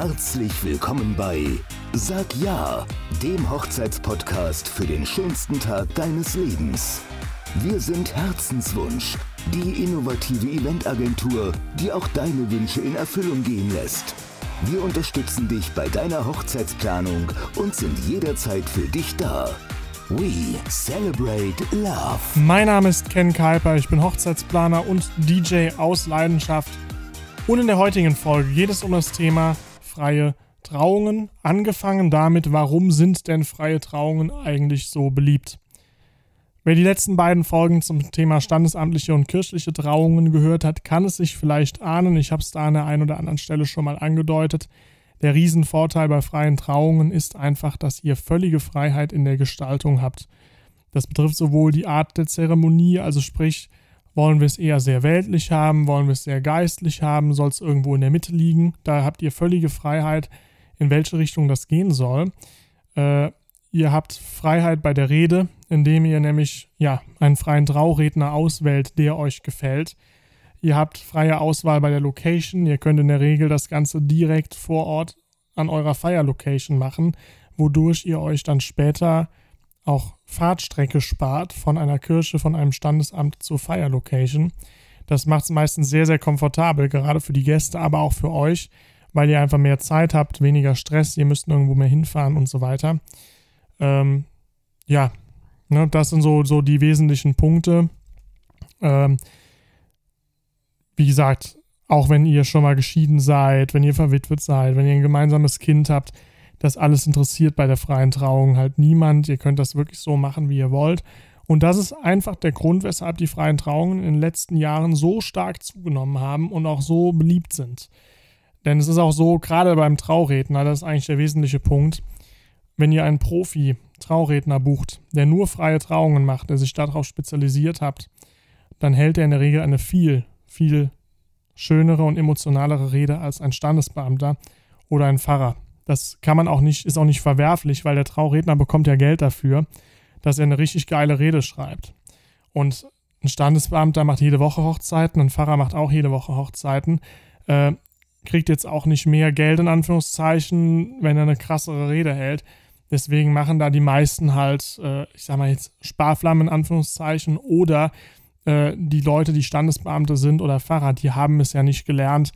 Herzlich willkommen bei Sag Ja, dem Hochzeitspodcast für den schönsten Tag deines Lebens. Wir sind Herzenswunsch, die innovative Eventagentur, die auch deine Wünsche in Erfüllung gehen lässt. Wir unterstützen dich bei deiner Hochzeitsplanung und sind jederzeit für dich da. We celebrate love. Mein Name ist Ken Kuiper, ich bin Hochzeitsplaner und DJ aus Leidenschaft. Und in der heutigen Folge geht es um das Thema freie Trauungen. Angefangen damit, warum sind denn freie Trauungen eigentlich so beliebt? Wer die letzten beiden Folgen zum Thema standesamtliche und kirchliche Trauungen gehört hat, kann es sich vielleicht ahnen. Ich habe es da an der einen oder anderen Stelle schon mal angedeutet. Der Riesenvorteil bei freien Trauungen ist einfach, dass ihr völlige Freiheit in der Gestaltung habt. Das betrifft sowohl die Art der Zeremonie, also sprich, wollen wir es eher sehr weltlich haben, wollen wir es sehr geistlich haben, soll es irgendwo in der Mitte liegen. Da habt ihr völlige Freiheit, in welche Richtung das gehen soll. Äh, ihr habt Freiheit bei der Rede, indem ihr nämlich ja, einen freien Trauredner auswählt, der euch gefällt. Ihr habt freie Auswahl bei der Location. Ihr könnt in der Regel das Ganze direkt vor Ort an eurer Feierlocation machen, wodurch ihr euch dann später auch Fahrtstrecke spart von einer Kirche, von einem Standesamt zur Feierlocation. Das macht es meistens sehr, sehr komfortabel, gerade für die Gäste, aber auch für euch, weil ihr einfach mehr Zeit habt, weniger Stress, ihr müsst irgendwo mehr hinfahren und so weiter. Ähm, ja, ne, das sind so, so die wesentlichen Punkte. Ähm, wie gesagt, auch wenn ihr schon mal geschieden seid, wenn ihr verwitwet seid, wenn ihr ein gemeinsames Kind habt, das alles interessiert bei der freien Trauung halt niemand. Ihr könnt das wirklich so machen, wie ihr wollt. Und das ist einfach der Grund, weshalb die freien Trauungen in den letzten Jahren so stark zugenommen haben und auch so beliebt sind. Denn es ist auch so, gerade beim Trauredner, das ist eigentlich der wesentliche Punkt, wenn ihr einen Profi-Trauredner bucht, der nur freie Trauungen macht, der sich darauf spezialisiert hat, dann hält er in der Regel eine viel, viel schönere und emotionalere Rede als ein Standesbeamter oder ein Pfarrer. Das kann man auch nicht, ist auch nicht verwerflich, weil der Trauredner bekommt ja Geld dafür, dass er eine richtig geile Rede schreibt. Und ein Standesbeamter macht jede Woche Hochzeiten, ein Pfarrer macht auch jede Woche Hochzeiten, äh, kriegt jetzt auch nicht mehr Geld in Anführungszeichen, wenn er eine krassere Rede hält. Deswegen machen da die meisten halt, äh, ich sag mal jetzt Sparflammen in Anführungszeichen oder äh, die Leute, die Standesbeamte sind oder Pfarrer, die haben es ja nicht gelernt,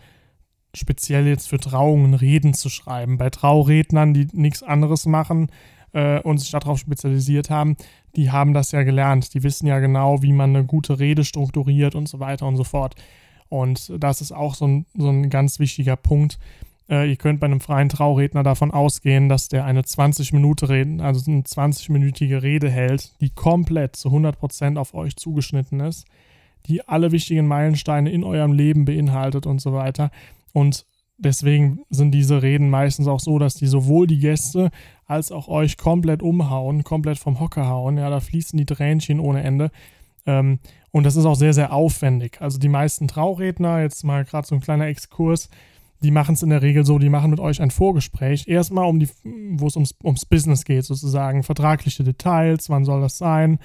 speziell jetzt für Trauungen Reden zu schreiben. Bei Traurednern, die nichts anderes machen äh, und sich darauf spezialisiert haben, die haben das ja gelernt. Die wissen ja genau, wie man eine gute Rede strukturiert und so weiter und so fort. Und das ist auch so ein, so ein ganz wichtiger Punkt. Äh, ihr könnt bei einem freien Trauredner davon ausgehen, dass der eine 20 Minuten Reden, also eine 20-minütige Rede hält, die komplett zu 100% auf euch zugeschnitten ist, die alle wichtigen Meilensteine in eurem Leben beinhaltet und so weiter. Und deswegen sind diese Reden meistens auch so, dass die sowohl die Gäste als auch euch komplett umhauen, komplett vom Hocker hauen. Ja, da fließen die Tränchen ohne Ende. Ähm, und das ist auch sehr, sehr aufwendig. Also die meisten Trauredner, jetzt mal gerade so ein kleiner Exkurs, die machen es in der Regel so, die machen mit euch ein Vorgespräch. Erstmal, um wo es ums, ums Business geht, sozusagen. Vertragliche Details, wann soll das sein,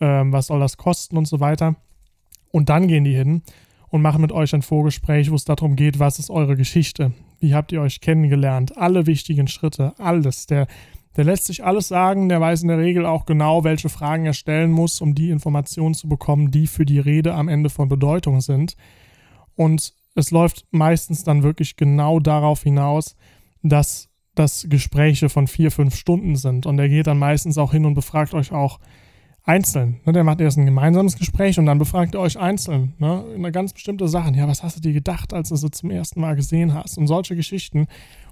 ähm, was soll das kosten und so weiter. Und dann gehen die hin und machen mit euch ein Vorgespräch, wo es darum geht, was ist eure Geschichte? Wie habt ihr euch kennengelernt? Alle wichtigen Schritte, alles. Der, der lässt sich alles sagen, der weiß in der Regel auch genau, welche Fragen er stellen muss, um die Informationen zu bekommen, die für die Rede am Ende von Bedeutung sind. Und es läuft meistens dann wirklich genau darauf hinaus, dass das Gespräche von vier, fünf Stunden sind. Und er geht dann meistens auch hin und befragt euch auch, einzeln. Ne? Der macht erst ein gemeinsames Gespräch und dann befragt er euch einzeln. Ne? Eine ganz bestimmte Sachen. Ja, was hast du dir gedacht, als du sie zum ersten Mal gesehen hast? Und solche Geschichten.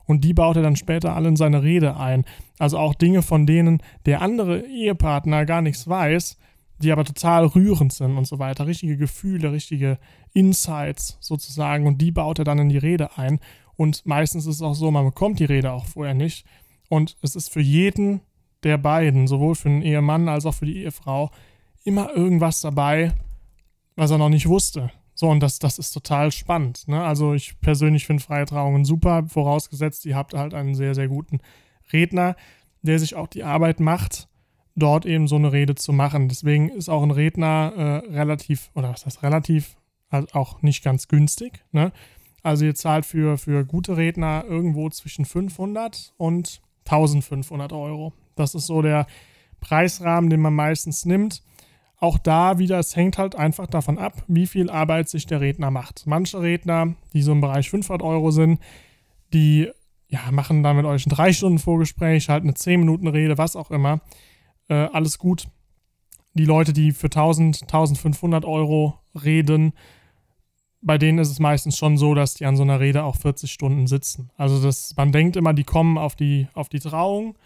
Und die baut er dann später alle in seine Rede ein. Also auch Dinge, von denen der andere Ehepartner gar nichts weiß, die aber total rührend sind und so weiter. Richtige Gefühle, richtige Insights sozusagen. Und die baut er dann in die Rede ein. Und meistens ist es auch so, man bekommt die Rede auch vorher nicht. Und es ist für jeden der beiden, sowohl für den Ehemann als auch für die Ehefrau, immer irgendwas dabei, was er noch nicht wusste. So, und das, das ist total spannend. Ne? Also ich persönlich finde freie Trauungen super, vorausgesetzt, ihr habt halt einen sehr, sehr guten Redner, der sich auch die Arbeit macht, dort eben so eine Rede zu machen. Deswegen ist auch ein Redner äh, relativ, oder was heißt relativ, halt auch nicht ganz günstig. Ne? Also ihr zahlt für, für gute Redner irgendwo zwischen 500 und 1500 Euro. Das ist so der Preisrahmen, den man meistens nimmt. Auch da wieder, es hängt halt einfach davon ab, wie viel Arbeit sich der Redner macht. Manche Redner, die so im Bereich 500 Euro sind, die ja, machen dann mit euch ein 3-Stunden-Vorgespräch, halten eine 10-Minuten-Rede, was auch immer. Äh, alles gut. Die Leute, die für 1000, 1500 Euro reden, bei denen ist es meistens schon so, dass die an so einer Rede auch 40 Stunden sitzen. Also das, man denkt immer, die kommen auf die, auf die Trauung,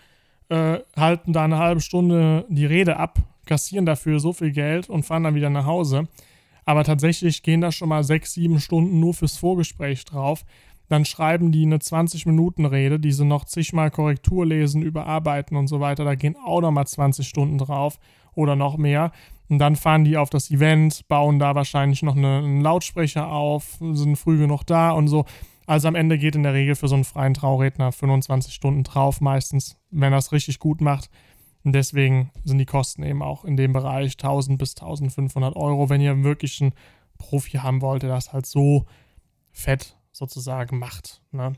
äh, halten da eine halbe Stunde die Rede ab, kassieren dafür so viel Geld und fahren dann wieder nach Hause. Aber tatsächlich gehen da schon mal sechs, sieben Stunden nur fürs Vorgespräch drauf. Dann schreiben die eine 20-Minuten-Rede, die sie noch zigmal Korrektur lesen, überarbeiten und so weiter. Da gehen auch nochmal 20 Stunden drauf oder noch mehr. Und dann fahren die auf das Event, bauen da wahrscheinlich noch eine, einen Lautsprecher auf, sind früh genug da und so. Also am Ende geht in der Regel für so einen freien Trauredner 25 Stunden drauf, meistens, wenn er es richtig gut macht. Und deswegen sind die Kosten eben auch in dem Bereich 1000 bis 1500 Euro, wenn ihr wirklich einen Profi haben wollt, der das halt so fett sozusagen macht. Ne?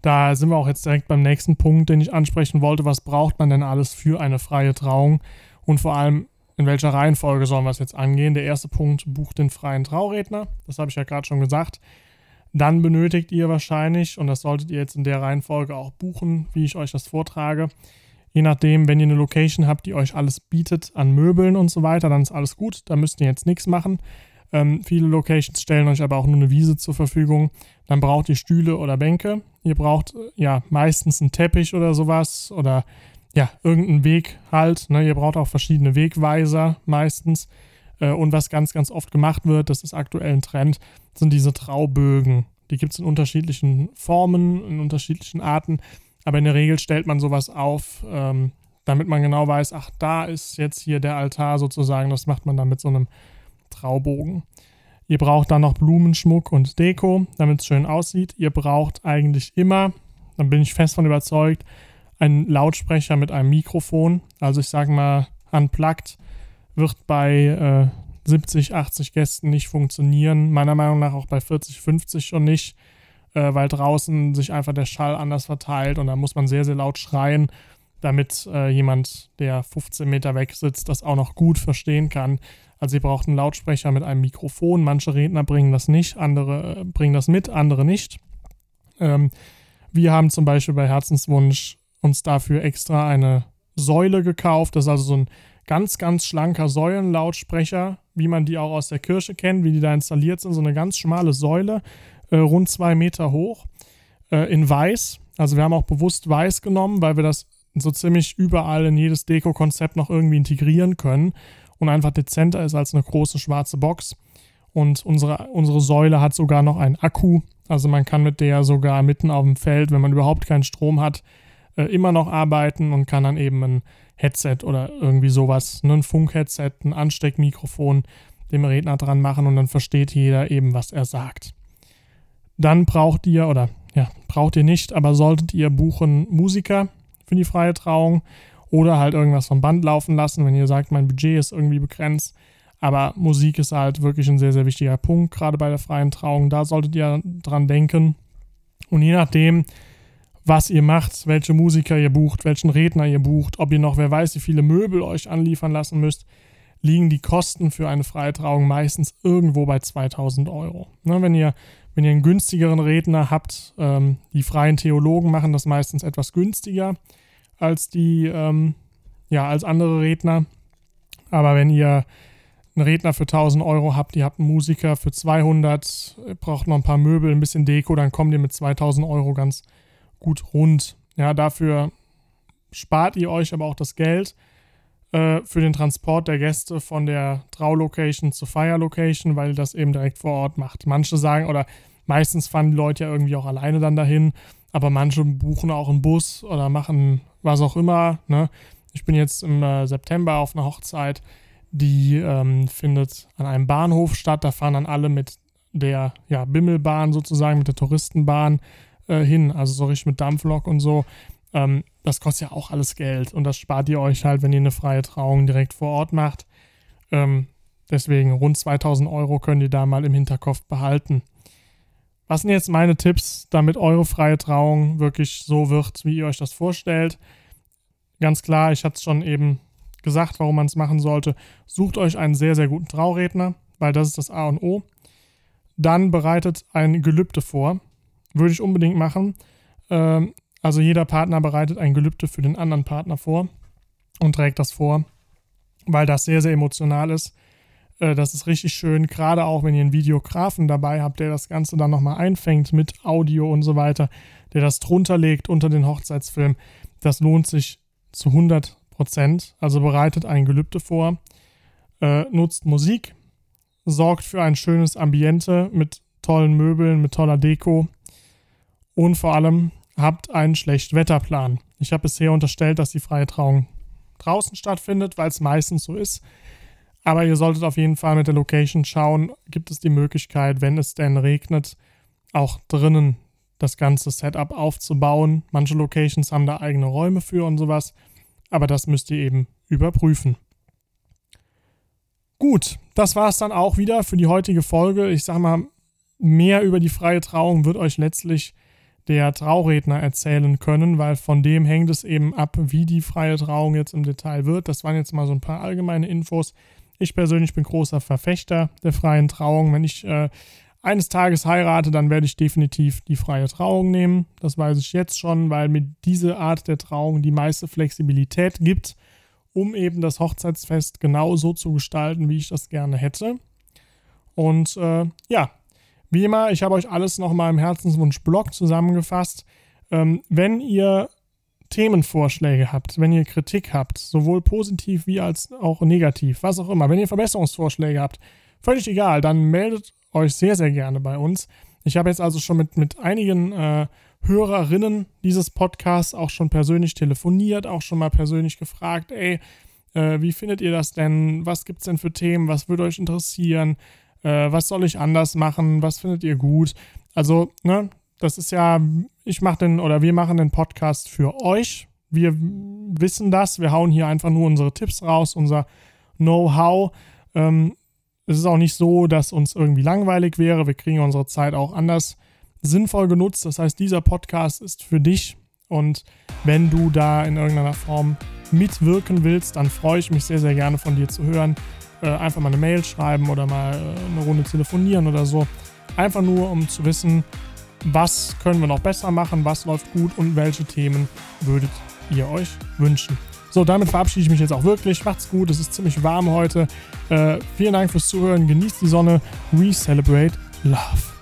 Da sind wir auch jetzt direkt beim nächsten Punkt, den ich ansprechen wollte. Was braucht man denn alles für eine freie Trauung? Und vor allem, in welcher Reihenfolge sollen wir es jetzt angehen? Der erste Punkt, bucht den freien Trauredner. Das habe ich ja gerade schon gesagt. Dann benötigt ihr wahrscheinlich, und das solltet ihr jetzt in der Reihenfolge auch buchen, wie ich euch das vortrage. Je nachdem, wenn ihr eine Location habt, die euch alles bietet an Möbeln und so weiter, dann ist alles gut. Da müsst ihr jetzt nichts machen. Ähm, viele Locations stellen euch aber auch nur eine Wiese zur Verfügung. Dann braucht ihr Stühle oder Bänke. Ihr braucht äh, ja meistens einen Teppich oder sowas oder ja, irgendeinen Weg halt. Ne? Ihr braucht auch verschiedene Wegweiser meistens. Äh, und was ganz, ganz oft gemacht wird, das ist aktuell ein Trend, sind diese Traubögen. Die gibt es in unterschiedlichen Formen, in unterschiedlichen Arten. Aber in der Regel stellt man sowas auf, ähm, damit man genau weiß, ach, da ist jetzt hier der Altar sozusagen. Das macht man dann mit so einem Traubogen. Ihr braucht dann noch Blumenschmuck und Deko, damit es schön aussieht. Ihr braucht eigentlich immer, dann bin ich fest von überzeugt, ein Lautsprecher mit einem Mikrofon. Also ich sage mal, unplugged wird bei äh, 70, 80 Gästen nicht funktionieren. Meiner Meinung nach auch bei 40, 50 schon nicht, äh, weil draußen sich einfach der Schall anders verteilt und da muss man sehr, sehr laut schreien, damit äh, jemand, der 15 Meter weg sitzt, das auch noch gut verstehen kann. Also ihr braucht einen Lautsprecher mit einem Mikrofon. Manche Redner bringen das nicht, andere äh, bringen das mit, andere nicht. Ähm, wir haben zum Beispiel bei Herzenswunsch uns dafür extra eine Säule gekauft. Das ist also so ein ganz, ganz schlanker Säulenlautsprecher, wie man die auch aus der Kirche kennt, wie die da installiert sind. So eine ganz schmale Säule, äh, rund zwei Meter hoch, äh, in weiß. Also wir haben auch bewusst weiß genommen, weil wir das so ziemlich überall in jedes Deko-Konzept noch irgendwie integrieren können und einfach dezenter ist als eine große schwarze Box. Und unsere, unsere Säule hat sogar noch einen Akku. Also man kann mit der sogar mitten auf dem Feld, wenn man überhaupt keinen Strom hat, äh, immer noch arbeiten und kann dann eben ein Headset oder irgendwie sowas, ne, ein Funk-Headset, ein Ansteckmikrofon dem Redner dran machen und dann versteht jeder eben, was er sagt. Dann braucht ihr, oder ja, braucht ihr nicht, aber solltet ihr buchen Musiker für die freie Trauung oder halt irgendwas vom Band laufen lassen, wenn ihr sagt, mein Budget ist irgendwie begrenzt. Aber Musik ist halt wirklich ein sehr, sehr wichtiger Punkt, gerade bei der freien Trauung. Da solltet ihr dran denken. Und je nachdem, was ihr macht, welche Musiker ihr bucht, welchen Redner ihr bucht, ob ihr noch, wer weiß, wie viele Möbel euch anliefern lassen müsst, liegen die Kosten für eine Freitrauung meistens irgendwo bei 2000 Euro. Ne, wenn, ihr, wenn ihr einen günstigeren Redner habt, ähm, die freien Theologen machen das meistens etwas günstiger als die, ähm, ja, als andere Redner. Aber wenn ihr einen Redner für 1000 Euro habt, ihr habt einen Musiker für 200, braucht noch ein paar Möbel, ein bisschen Deko, dann kommt ihr mit 2000 Euro ganz gut rund. Ja, dafür spart ihr euch aber auch das Geld äh, für den Transport der Gäste von der Traulocation zur Feierlocation, weil das eben direkt vor Ort macht. Manche sagen, oder meistens fahren die Leute ja irgendwie auch alleine dann dahin, aber manche buchen auch einen Bus oder machen was auch immer. Ne? Ich bin jetzt im äh, September auf einer Hochzeit, die ähm, findet an einem Bahnhof statt. Da fahren dann alle mit der ja, Bimmelbahn sozusagen, mit der Touristenbahn äh, hin, also so richtig mit Dampflok und so. Ähm, das kostet ja auch alles Geld und das spart ihr euch halt, wenn ihr eine freie Trauung direkt vor Ort macht. Ähm, deswegen rund 2000 Euro könnt ihr da mal im Hinterkopf behalten. Was sind jetzt meine Tipps, damit eure freie Trauung wirklich so wird, wie ihr euch das vorstellt? Ganz klar, ich hatte es schon eben gesagt, warum man es machen sollte. Sucht euch einen sehr, sehr guten Trauredner, weil das ist das A und O. Dann bereitet ein Gelübde vor. Würde ich unbedingt machen. Ähm, also jeder Partner bereitet ein Gelübde für den anderen Partner vor und trägt das vor, weil das sehr, sehr emotional ist. Äh, das ist richtig schön, gerade auch wenn ihr einen Videografen dabei habt, der das Ganze dann nochmal einfängt mit Audio und so weiter, der das drunter legt unter den Hochzeitsfilm. Das lohnt sich zu 100 Prozent. Also bereitet ein Gelübde vor, äh, nutzt Musik, sorgt für ein schönes Ambiente mit tollen Möbeln, mit toller Deko und vor allem habt einen Schlechtwetterplan. Ich habe bisher unterstellt, dass die freie Trauung draußen stattfindet, weil es meistens so ist. Aber ihr solltet auf jeden Fall mit der Location schauen, gibt es die Möglichkeit, wenn es denn regnet, auch drinnen das ganze Setup aufzubauen. Manche Locations haben da eigene Räume für und sowas, aber das müsst ihr eben überprüfen. Gut, das war es dann auch wieder für die heutige Folge. Ich sag mal, mehr über die freie Trauung wird euch letztlich der Trauredner erzählen können, weil von dem hängt es eben ab, wie die freie Trauung jetzt im Detail wird. Das waren jetzt mal so ein paar allgemeine Infos. Ich persönlich bin großer Verfechter der freien Trauung. Wenn ich äh, eines Tages heirate, dann werde ich definitiv die freie Trauung nehmen. Das weiß ich jetzt schon, weil mir diese Art der Trauung die meiste Flexibilität gibt, um eben das Hochzeitsfest genau so zu gestalten, wie ich das gerne hätte. Und äh, ja, wie immer, ich habe euch alles nochmal im Herzenswunsch-Blog zusammengefasst. Ähm, wenn ihr Themenvorschläge habt, wenn ihr Kritik habt, sowohl positiv wie als auch negativ, was auch immer, wenn ihr Verbesserungsvorschläge habt, völlig egal, dann meldet euch sehr, sehr gerne bei uns. Ich habe jetzt also schon mit, mit einigen äh, Hörerinnen dieses Podcasts auch schon persönlich telefoniert, auch schon mal persönlich gefragt, ey, äh, wie findet ihr das denn? Was gibt es denn für Themen? Was würde euch interessieren? Äh, was soll ich anders machen, was findet ihr gut. Also, ne, das ist ja, ich mache den oder wir machen den Podcast für euch. Wir wissen das, wir hauen hier einfach nur unsere Tipps raus, unser Know-how. Ähm, es ist auch nicht so, dass uns irgendwie langweilig wäre. Wir kriegen unsere Zeit auch anders sinnvoll genutzt. Das heißt, dieser Podcast ist für dich. Und wenn du da in irgendeiner Form mitwirken willst, dann freue ich mich sehr, sehr gerne von dir zu hören äh, einfach mal eine Mail schreiben oder mal äh, eine Runde telefonieren oder so. Einfach nur, um zu wissen, was können wir noch besser machen, was läuft gut und welche Themen würdet ihr euch wünschen. So, damit verabschiede ich mich jetzt auch wirklich. Macht's gut, es ist ziemlich warm heute. Äh, vielen Dank fürs Zuhören, genießt die Sonne. We celebrate love.